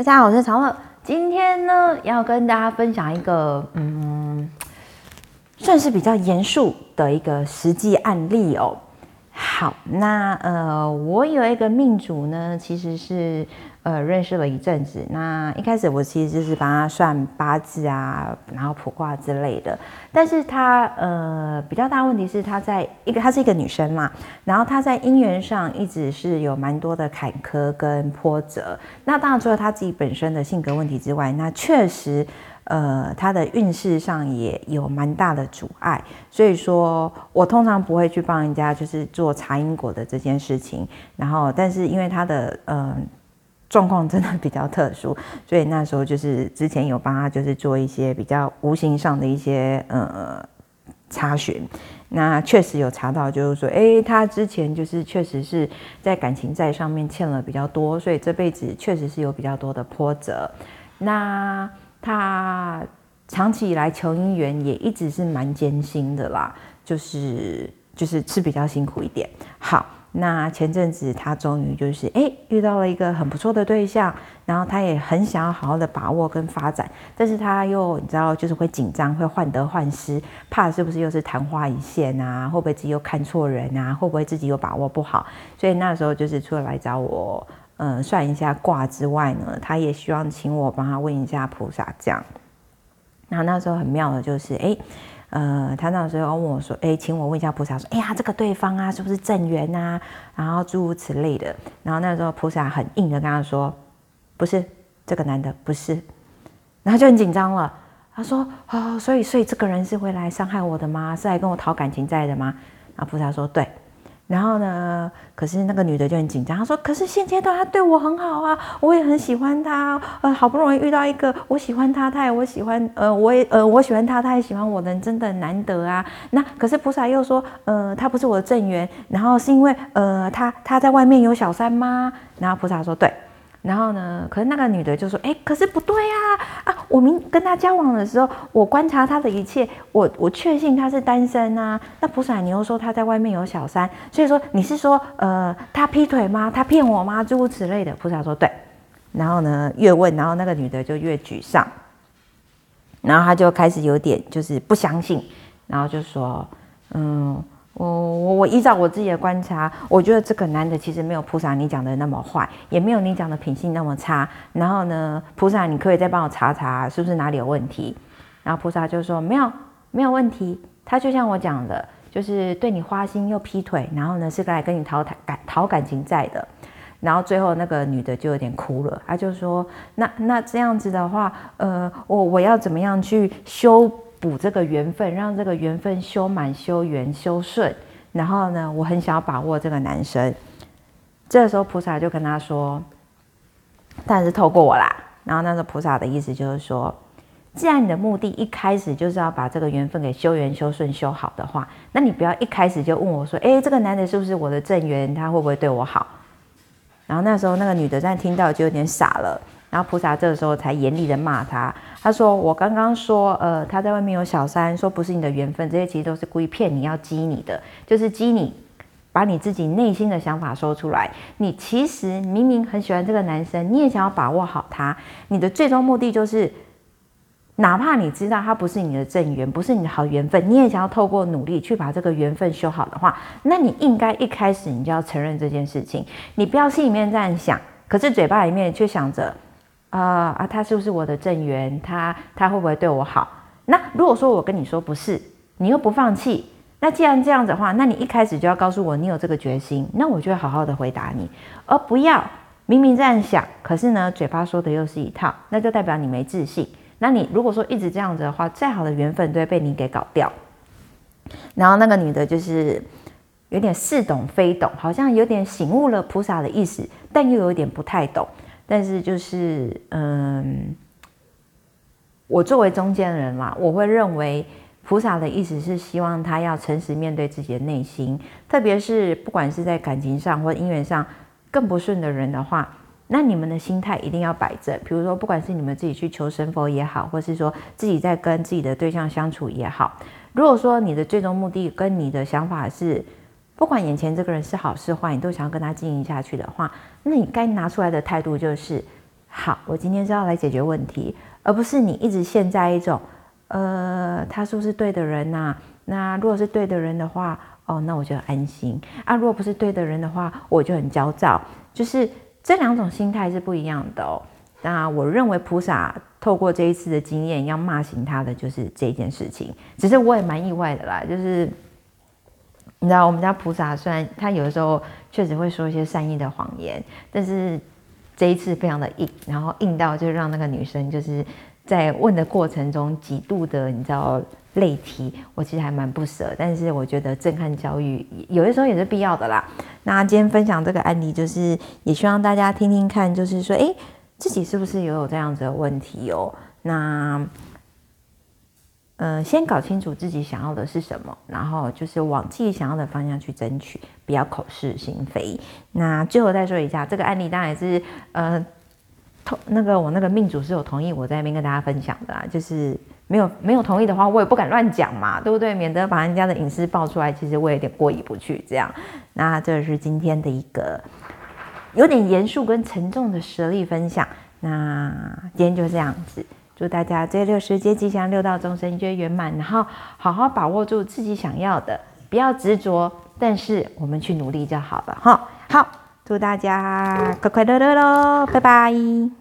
大家好，我是常乐。今天呢，要跟大家分享一个，嗯，算是比较严肃的一个实际案例哦。好，那呃，我有一个命主呢，其实是。呃，认识了一阵子，那一开始我其实就是帮他算八字啊，然后卜卦之类的。但是他呃比较大问题是，他在一个她是一个女生嘛，然后她在姻缘上一直是有蛮多的坎坷跟波折。那当然除了她自己本身的性格问题之外，那确实呃他的运势上也有蛮大的阻碍。所以说我通常不会去帮人家就是做查因果的这件事情。然后，但是因为他的呃。状况真的比较特殊，所以那时候就是之前有帮他就是做一些比较无形上的一些呃查询，那确实有查到，就是说，哎，他之前就是确实是在感情债上面欠了比较多，所以这辈子确实是有比较多的波折。那他长期以来求姻缘也一直是蛮艰辛的啦，就是就是是比较辛苦一点。好。那前阵子他终于就是哎遇到了一个很不错的对象，然后他也很想要好好的把握跟发展，但是他又你知道就是会紧张，会患得患失，怕是不是又是昙花一现啊？会不会自己又看错人啊？会不会自己又把握不好？所以那时候就是出来找我，嗯，算一下卦之外呢，他也希望请我帮他问一下菩萨这样。那那时候很妙的就是哎。呃，他那时候问我说：“哎，请我问一下菩萨，说，哎呀，这个对方啊，是不是正缘啊？然后诸如此类的。然后那时候菩萨很硬的跟他说，不是这个男的，不是。然后就很紧张了。他说：哦，所以，所以这个人是会来伤害我的吗？是来跟我讨感情债的吗？然后菩萨说：对。”然后呢？可是那个女的就很紧张，她说：“可是现阶段他对我很好啊，我也很喜欢他。呃，好不容易遇到一个我喜欢他，他也我喜欢，呃，我也呃我喜欢他，他也喜欢我的人，真的难得啊。那可是菩萨又说，呃，他不是我的正缘，然后是因为呃他他在外面有小三吗？然后菩萨说对。”然后呢？可是那个女的就说：“哎，可是不对啊！啊，我明跟他交往的时候，我观察他的一切，我我确信他是单身啊。那菩萨，你又说他在外面有小三，所以说你是说，呃，他劈腿吗？他骗我吗？诸如此类的。”菩萨说：“对。”然后呢，越问，然后那个女的就越沮丧，然后他就开始有点就是不相信，然后就说：“嗯。”我我我依照我自己的观察，我觉得这个男的其实没有菩萨你讲的那么坏，也没有你讲的品性那么差。然后呢，菩萨你可以再帮我查查是不是哪里有问题。然后菩萨就说没有没有问题，他就像我讲的，就是对你花心又劈腿，然后呢是来跟你讨感讨感情债的。然后最后那个女的就有点哭了，她就说那那这样子的话，呃，我我要怎么样去修？补这个缘分，让这个缘分修满、修圆、修顺。然后呢，我很想要把握这个男生。这时候菩萨就跟他说：“但是透过我啦。”然后那个菩萨的意思就是说，既然你的目的一开始就是要把这个缘分给修圆、修顺、修好的话，那你不要一开始就问我说：“诶，这个男的是不是我的正缘？他会不会对我好？”然后那时候那个女的在听到就有点傻了。然后菩萨这个时候才严厉的骂他，他说：“我刚刚说，呃，他在外面有小三，说不是你的缘分，这些其实都是故意骗你要激你的，就是激你把你自己内心的想法说出来。你其实明明很喜欢这个男生，你也想要把握好他，你的最终目的就是，哪怕你知道他不是你的正缘，不是你的好缘分，你也想要透过努力去把这个缘分修好的话，那你应该一开始你就要承认这件事情，你不要心里面这样想，可是嘴巴里面却想着。”啊啊，他是不是我的正缘？他他会不会对我好？那如果说我跟你说不是，你又不放弃，那既然这样子的话，那你一开始就要告诉我你有这个决心，那我就会好好的回答你，而不要明明这样想，可是呢嘴巴说的又是一套，那就代表你没自信。那你如果说一直这样子的话，再好的缘分都会被你给搞掉。然后那个女的就是有点似懂非懂，好像有点醒悟了菩萨的意思，但又有点不太懂。但是就是，嗯，我作为中间人嘛，我会认为菩萨的意思是希望他要诚实面对自己的内心，特别是不管是在感情上或姻缘上更不顺的人的话，那你们的心态一定要摆正。比如说，不管是你们自己去求神佛也好，或是说自己在跟自己的对象相处也好，如果说你的最终目的跟你的想法是。不管眼前这个人是好是坏，你都想要跟他经营下去的话，那你该拿出来的态度就是，好，我今天是要来解决问题，而不是你一直陷在一种，呃，他是不是对的人呐、那如果是对的人的话，哦，那我就安心啊。如果不是对的人的话，我就很焦躁。就是这两种心态是不一样的哦。那我认为菩萨透过这一次的经验，要骂醒他的就是这件事情。只是我也蛮意外的啦，就是你知道，我们家菩萨虽然他有的时候确实会说一些善意的谎言，但是这一次非常的硬，然后硬到就让那个女生就是在问的过程中几度的你知道泪啼，我其实还蛮不舍。但是我觉得震撼教育有的时候也是必要的啦。那今天分享这个案例，就是也希望大家听听看，就是说，诶。自己是不是也有这样子的问题哦？那，呃，先搞清楚自己想要的是什么，然后就是往自己想要的方向去争取，不要口是心非。那最后再说一下，这个案例当然是，呃，同那个我那个命主是有同意我在那边跟大家分享的啦，就是没有没有同意的话，我也不敢乱讲嘛，对不对？免得把人家的隐私爆出来，其实我有点过意不去。这样，那这是今天的一个。有点严肃跟沉重的实力分享，那今天就这样子，祝大家这六时节吉祥，六道众生皆圆满，然后好好把握住自己想要的，不要执着，但是我们去努力就好了哈。好，祝大家快快乐乐喽，拜拜。